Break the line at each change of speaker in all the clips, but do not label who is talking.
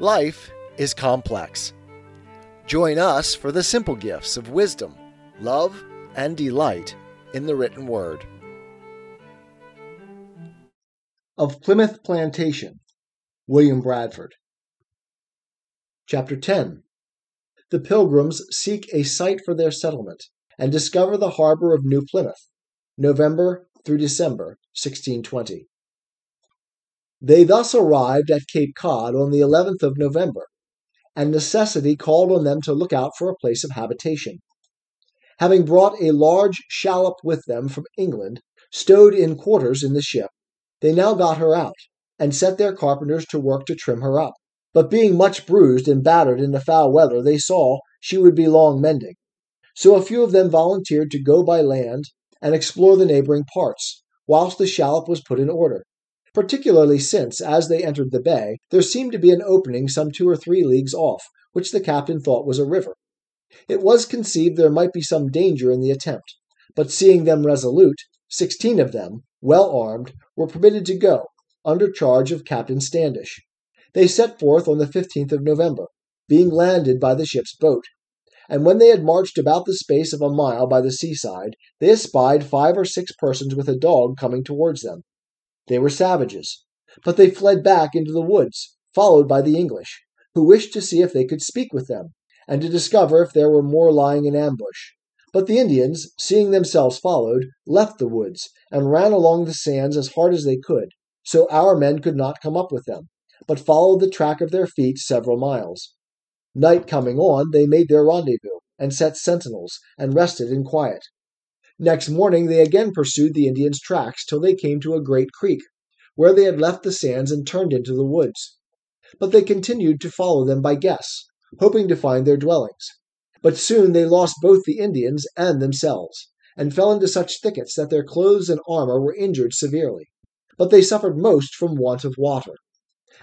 Life is complex. Join us for the simple gifts of wisdom, love, and delight in the written word.
Of Plymouth Plantation, William Bradford. Chapter 10 The Pilgrims seek a site for their settlement and discover the harbor of New Plymouth, November through December 1620. They thus arrived at Cape Cod on the 11th of November, and necessity called on them to look out for a place of habitation. Having brought a large shallop with them from England, stowed in quarters in the ship, they now got her out, and set their carpenters to work to trim her up. But being much bruised and battered in the foul weather, they saw she would be long mending. So a few of them volunteered to go by land and explore the neighboring parts, whilst the shallop was put in order particularly since, as they entered the bay, there seemed to be an opening some two or three leagues off, which the captain thought was a river. It was conceived there might be some danger in the attempt, but seeing them resolute, sixteen of them, well armed, were permitted to go, under charge of Captain Standish. They set forth on the 15th of November, being landed by the ship's boat. And when they had marched about the space of a mile by the seaside, they espied five or six persons with a dog coming towards them. They were savages, but they fled back into the woods, followed by the English, who wished to see if they could speak with them, and to discover if there were more lying in ambush. But the Indians, seeing themselves followed, left the woods, and ran along the sands as hard as they could, so our men could not come up with them, but followed the track of their feet several miles. Night coming on, they made their rendezvous, and set sentinels, and rested in quiet. Next morning they again pursued the Indians' tracks till they came to a great creek, where they had left the sands and turned into the woods. But they continued to follow them by guess, hoping to find their dwellings. But soon they lost both the Indians and themselves, and fell into such thickets that their clothes and armor were injured severely. But they suffered most from want of water.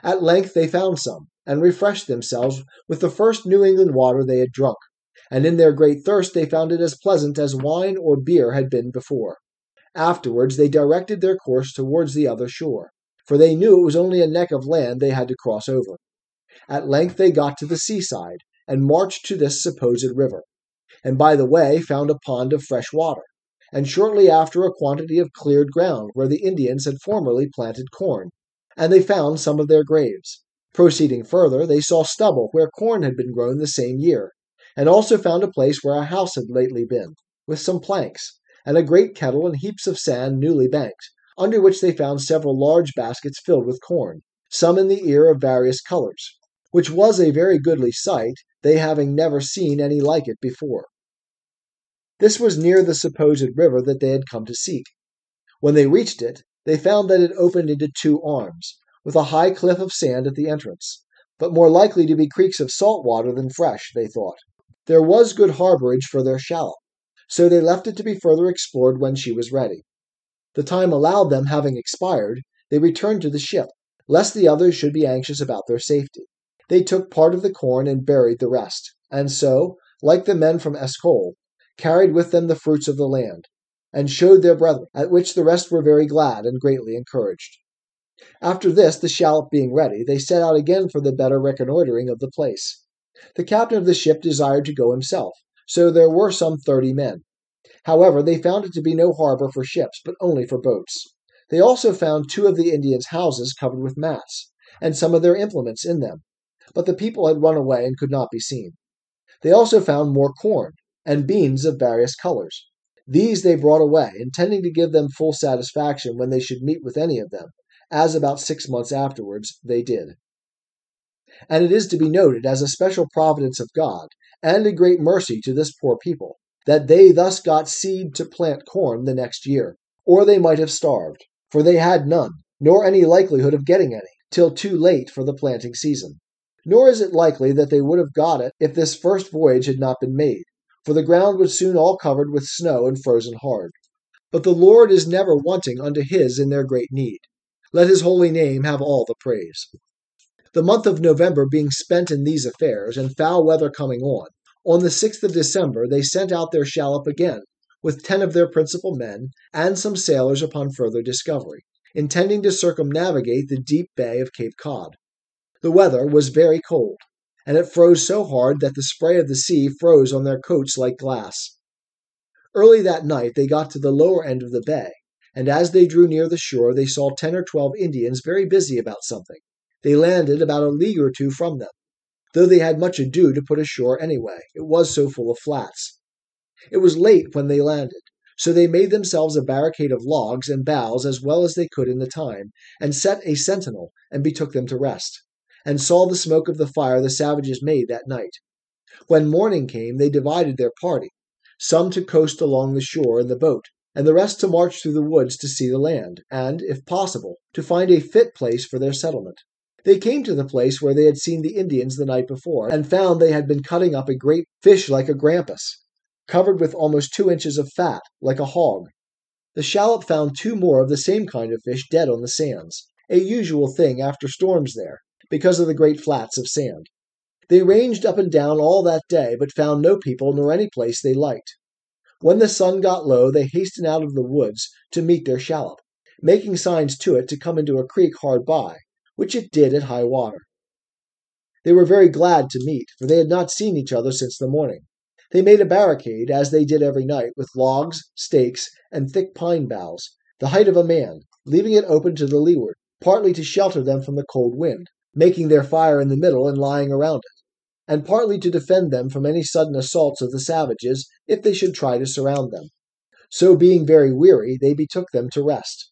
At length they found some, and refreshed themselves with the first New England water they had drunk and in their great thirst they found it as pleasant as wine or beer had been before. Afterwards they directed their course towards the other shore, for they knew it was only a neck of land they had to cross over. At length they got to the seaside, and marched to this supposed river, and by the way found a pond of fresh water, and shortly after a quantity of cleared ground where the Indians had formerly planted corn, and they found some of their graves. Proceeding further, they saw stubble where corn had been grown the same year, and also found a place where a house had lately been, with some planks, and a great kettle and heaps of sand newly banked, under which they found several large baskets filled with corn, some in the ear of various colors, which was a very goodly sight, they having never seen any like it before. This was near the supposed river that they had come to seek. When they reached it, they found that it opened into two arms, with a high cliff of sand at the entrance, but more likely to be creeks of salt water than fresh, they thought. There was good harborage for their shallop, so they left it to be further explored when she was ready. The time allowed them having expired, they returned to the ship, lest the others should be anxious about their safety. They took part of the corn and buried the rest, and so, like the men from Escol, carried with them the fruits of the land, and showed their brethren, at which the rest were very glad and greatly encouraged. After this, the shallop being ready, they set out again for the better reconnoitering of the place. The captain of the ship desired to go himself, so there were some thirty men. However, they found it to be no harbor for ships, but only for boats. They also found two of the Indians' houses covered with mats, and some of their implements in them, but the people had run away and could not be seen. They also found more corn, and beans of various colors. These they brought away, intending to give them full satisfaction when they should meet with any of them, as about six months afterwards they did and it is to be noted as a special providence of God, and a great mercy to this poor people, that they thus got seed to plant corn the next year, or they might have starved, for they had none, nor any likelihood of getting any, till too late for the planting season. Nor is it likely that they would have got it if this first voyage had not been made, for the ground was soon all covered with snow and frozen hard. But the Lord is never wanting unto his in their great need. Let his holy name have all the praise. The month of November being spent in these affairs, and foul weather coming on, on the 6th of December they sent out their shallop again, with ten of their principal men, and some sailors upon further discovery, intending to circumnavigate the deep bay of Cape Cod. The weather was very cold, and it froze so hard that the spray of the sea froze on their coats like glass. Early that night they got to the lower end of the bay, and as they drew near the shore they saw ten or twelve Indians very busy about something. They landed about a league or two from them, though they had much ado to put ashore anyway, it was so full of flats. It was late when they landed, so they made themselves a barricade of logs and boughs as well as they could in the time, and set a sentinel and betook them to rest, and saw the smoke of the fire the savages made that night. When morning came, they divided their party, some to coast along the shore in the boat, and the rest to march through the woods to see the land, and, if possible, to find a fit place for their settlement. They came to the place where they had seen the Indians the night before, and found they had been cutting up a great fish like a grampus, covered with almost two inches of fat, like a hog. The shallop found two more of the same kind of fish dead on the sands, a usual thing after storms there, because of the great flats of sand. They ranged up and down all that day, but found no people nor any place they liked. When the sun got low, they hastened out of the woods to meet their shallop, making signs to it to come into a creek hard by, which it did at high water. They were very glad to meet, for they had not seen each other since the morning. They made a barricade, as they did every night, with logs, stakes, and thick pine boughs, the height of a man, leaving it open to the leeward, partly to shelter them from the cold wind, making their fire in the middle and lying around it and partly to defend them from any sudden assaults of the savages if they should try to surround them. So, being very weary, they betook them to rest.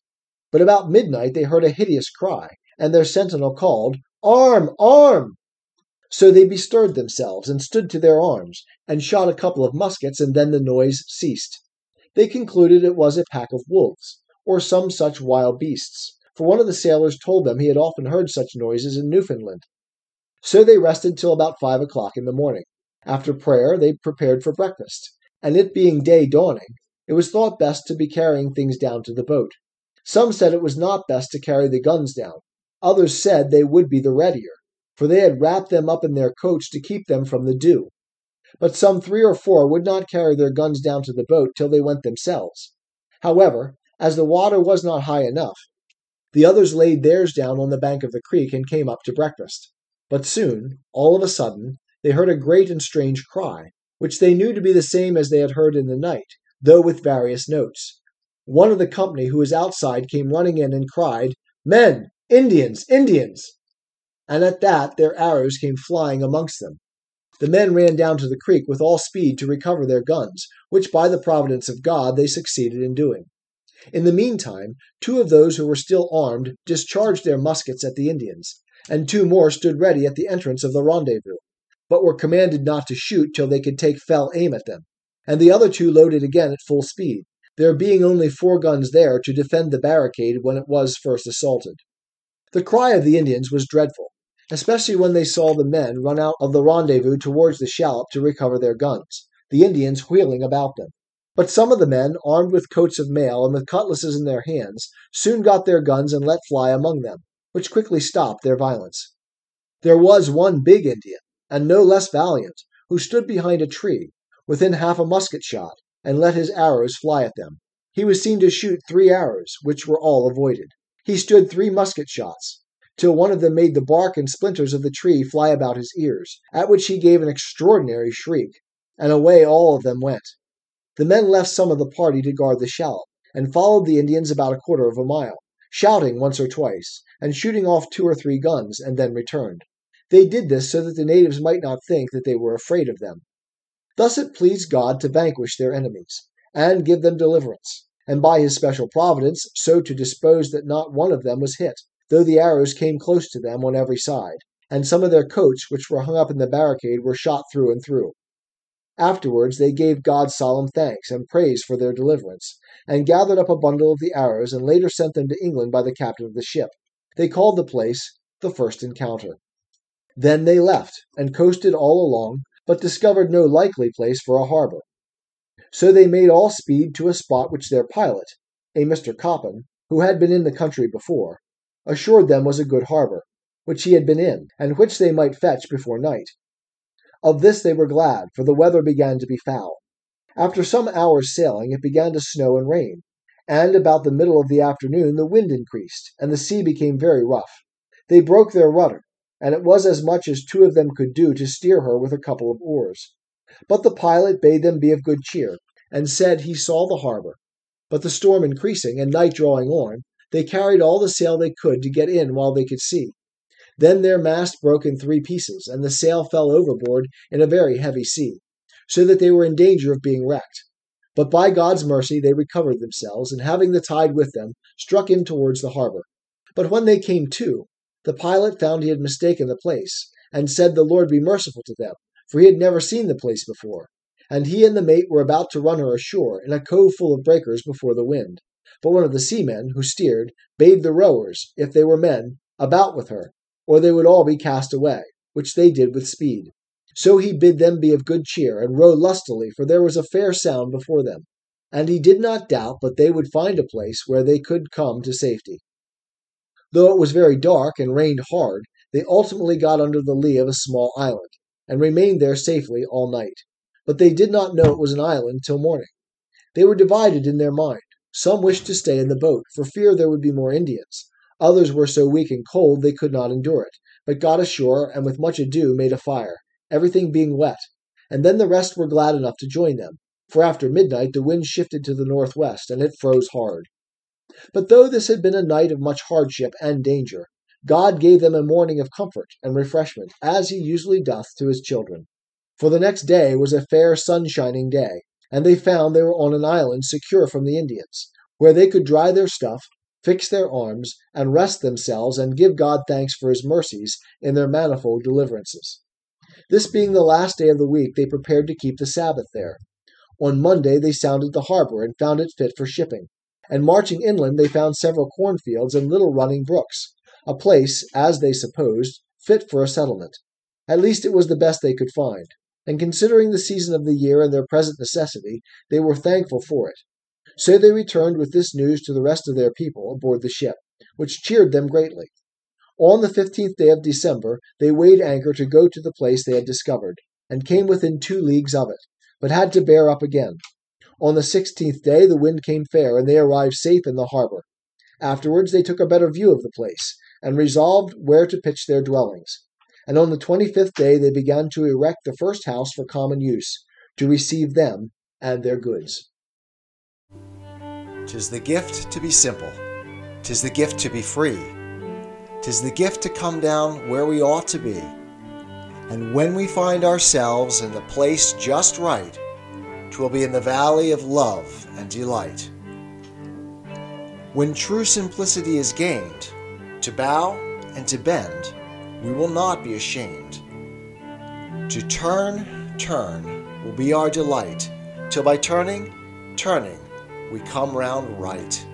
But about midnight they heard a hideous cry, and their sentinel called, Arm! Arm! So they bestirred themselves, and stood to their arms, and shot a couple of muskets, and then the noise ceased. They concluded it was a pack of wolves, or some such wild beasts, for one of the sailors told them he had often heard such noises in Newfoundland. So they rested till about five o'clock in the morning. After prayer, they prepared for breakfast, and it being day dawning, it was thought best to be carrying things down to the boat. Some said it was not best to carry the guns down. Others said they would be the readier, for they had wrapped them up in their coats to keep them from the dew. But some three or four would not carry their guns down to the boat till they went themselves. However, as the water was not high enough, the others laid theirs down on the bank of the creek and came up to breakfast. But soon, all of a sudden, they heard a great and strange cry, which they knew to be the same as they had heard in the night, though with various notes. One of the company who was outside came running in and cried, Men! Indians! Indians! And at that their arrows came flying amongst them. The men ran down to the creek with all speed to recover their guns, which by the providence of God they succeeded in doing. In the meantime, two of those who were still armed discharged their muskets at the Indians, and two more stood ready at the entrance of the rendezvous, but were commanded not to shoot till they could take fell aim at them, and the other two loaded again at full speed, there being only four guns there to defend the barricade when it was first assaulted. The cry of the Indians was dreadful, especially when they saw the men run out of the rendezvous towards the shallop to recover their guns, the Indians wheeling about them. But some of the men, armed with coats of mail and with cutlasses in their hands, soon got their guns and let fly among them, which quickly stopped their violence. There was one big Indian, and no less valiant, who stood behind a tree, within half a musket shot, and let his arrows fly at them. He was seen to shoot three arrows, which were all avoided. He stood three musket shots, till one of them made the bark and splinters of the tree fly about his ears, at which he gave an extraordinary shriek, and away all of them went. The men left some of the party to guard the shallop, and followed the Indians about a quarter of a mile shouting once or twice, and shooting off two or three guns, and then returned. They did this so that the natives might not think that they were afraid of them. Thus it pleased God to vanquish their enemies, and give them deliverance, and by his special providence so to dispose that not one of them was hit, though the arrows came close to them on every side, and some of their coats which were hung up in the barricade were shot through and through. Afterwards they gave God solemn thanks and praise for their deliverance, and gathered up a bundle of the arrows and later sent them to England by the captain of the ship. They called the place the First Encounter. Then they left and coasted all along, but discovered no likely place for a harbor. So they made all speed to a spot which their pilot, a Mr. Coppin, who had been in the country before, assured them was a good harbor, which he had been in, and which they might fetch before night. Of this they were glad, for the weather began to be foul. After some hours' sailing, it began to snow and rain, and about the middle of the afternoon the wind increased, and the sea became very rough. They broke their rudder, and it was as much as two of them could do to steer her with a couple of oars. But the pilot bade them be of good cheer, and said he saw the harbor. But the storm increasing, and night drawing on, they carried all the sail they could to get in while they could see. Then their mast broke in three pieces, and the sail fell overboard in a very heavy sea, so that they were in danger of being wrecked. But by God's mercy they recovered themselves, and having the tide with them, struck in towards the harbor. But when they came to, the pilot found he had mistaken the place, and said the Lord be merciful to them, for he had never seen the place before. And he and the mate were about to run her ashore in a cove full of breakers before the wind. But one of the seamen, who steered, bade the rowers, if they were men, about with her, or they would all be cast away, which they did with speed. So he bid them be of good cheer, and row lustily, for there was a fair sound before them. And he did not doubt but they would find a place where they could come to safety. Though it was very dark and rained hard, they ultimately got under the lee of a small island, and remained there safely all night. But they did not know it was an island till morning. They were divided in their mind. Some wished to stay in the boat, for fear there would be more Indians. Others were so weak and cold they could not endure it, but got ashore and with much ado made a fire everything being wet, and then the rest were glad enough to join them, for after midnight the wind shifted to the northwest, and it froze hard. But though this had been a night of much hardship and danger, God gave them a morning of comfort and refreshment, as he usually doth to his children. For the next day was a fair sunshining day, and they found they were on an island secure from the Indians, where they could dry their stuff, fix their arms, and rest themselves, and give God thanks for his mercies in their manifold deliverances. This being the last day of the week, they prepared to keep the Sabbath there. On Monday they sounded the harbor and found it fit for shipping. And marching inland, they found several cornfields and little running brooks, a place, as they supposed, fit for a settlement. At least it was the best they could find, and considering the season of the year and their present necessity, they were thankful for it. So they returned with this news to the rest of their people aboard the ship, which cheered them greatly. On the fifteenth day of December they weighed anchor to go to the place they had discovered, and came within two leagues of it, but had to bear up again. On the sixteenth day the wind came fair, and they arrived safe in the harbor. Afterwards they took a better view of the place, and resolved where to pitch their dwellings. And on the twenty fifth day they began to erect the first house for common use, to receive them and their goods.
Tis the gift to be simple, tis the gift to be free. Tis the gift to come down where we ought to be. And when we find ourselves in the place just right, twill be in the valley of love and delight. When true simplicity is gained, to bow and to bend, we will not be ashamed. To turn, turn will be our delight, till by turning, turning, we come round right.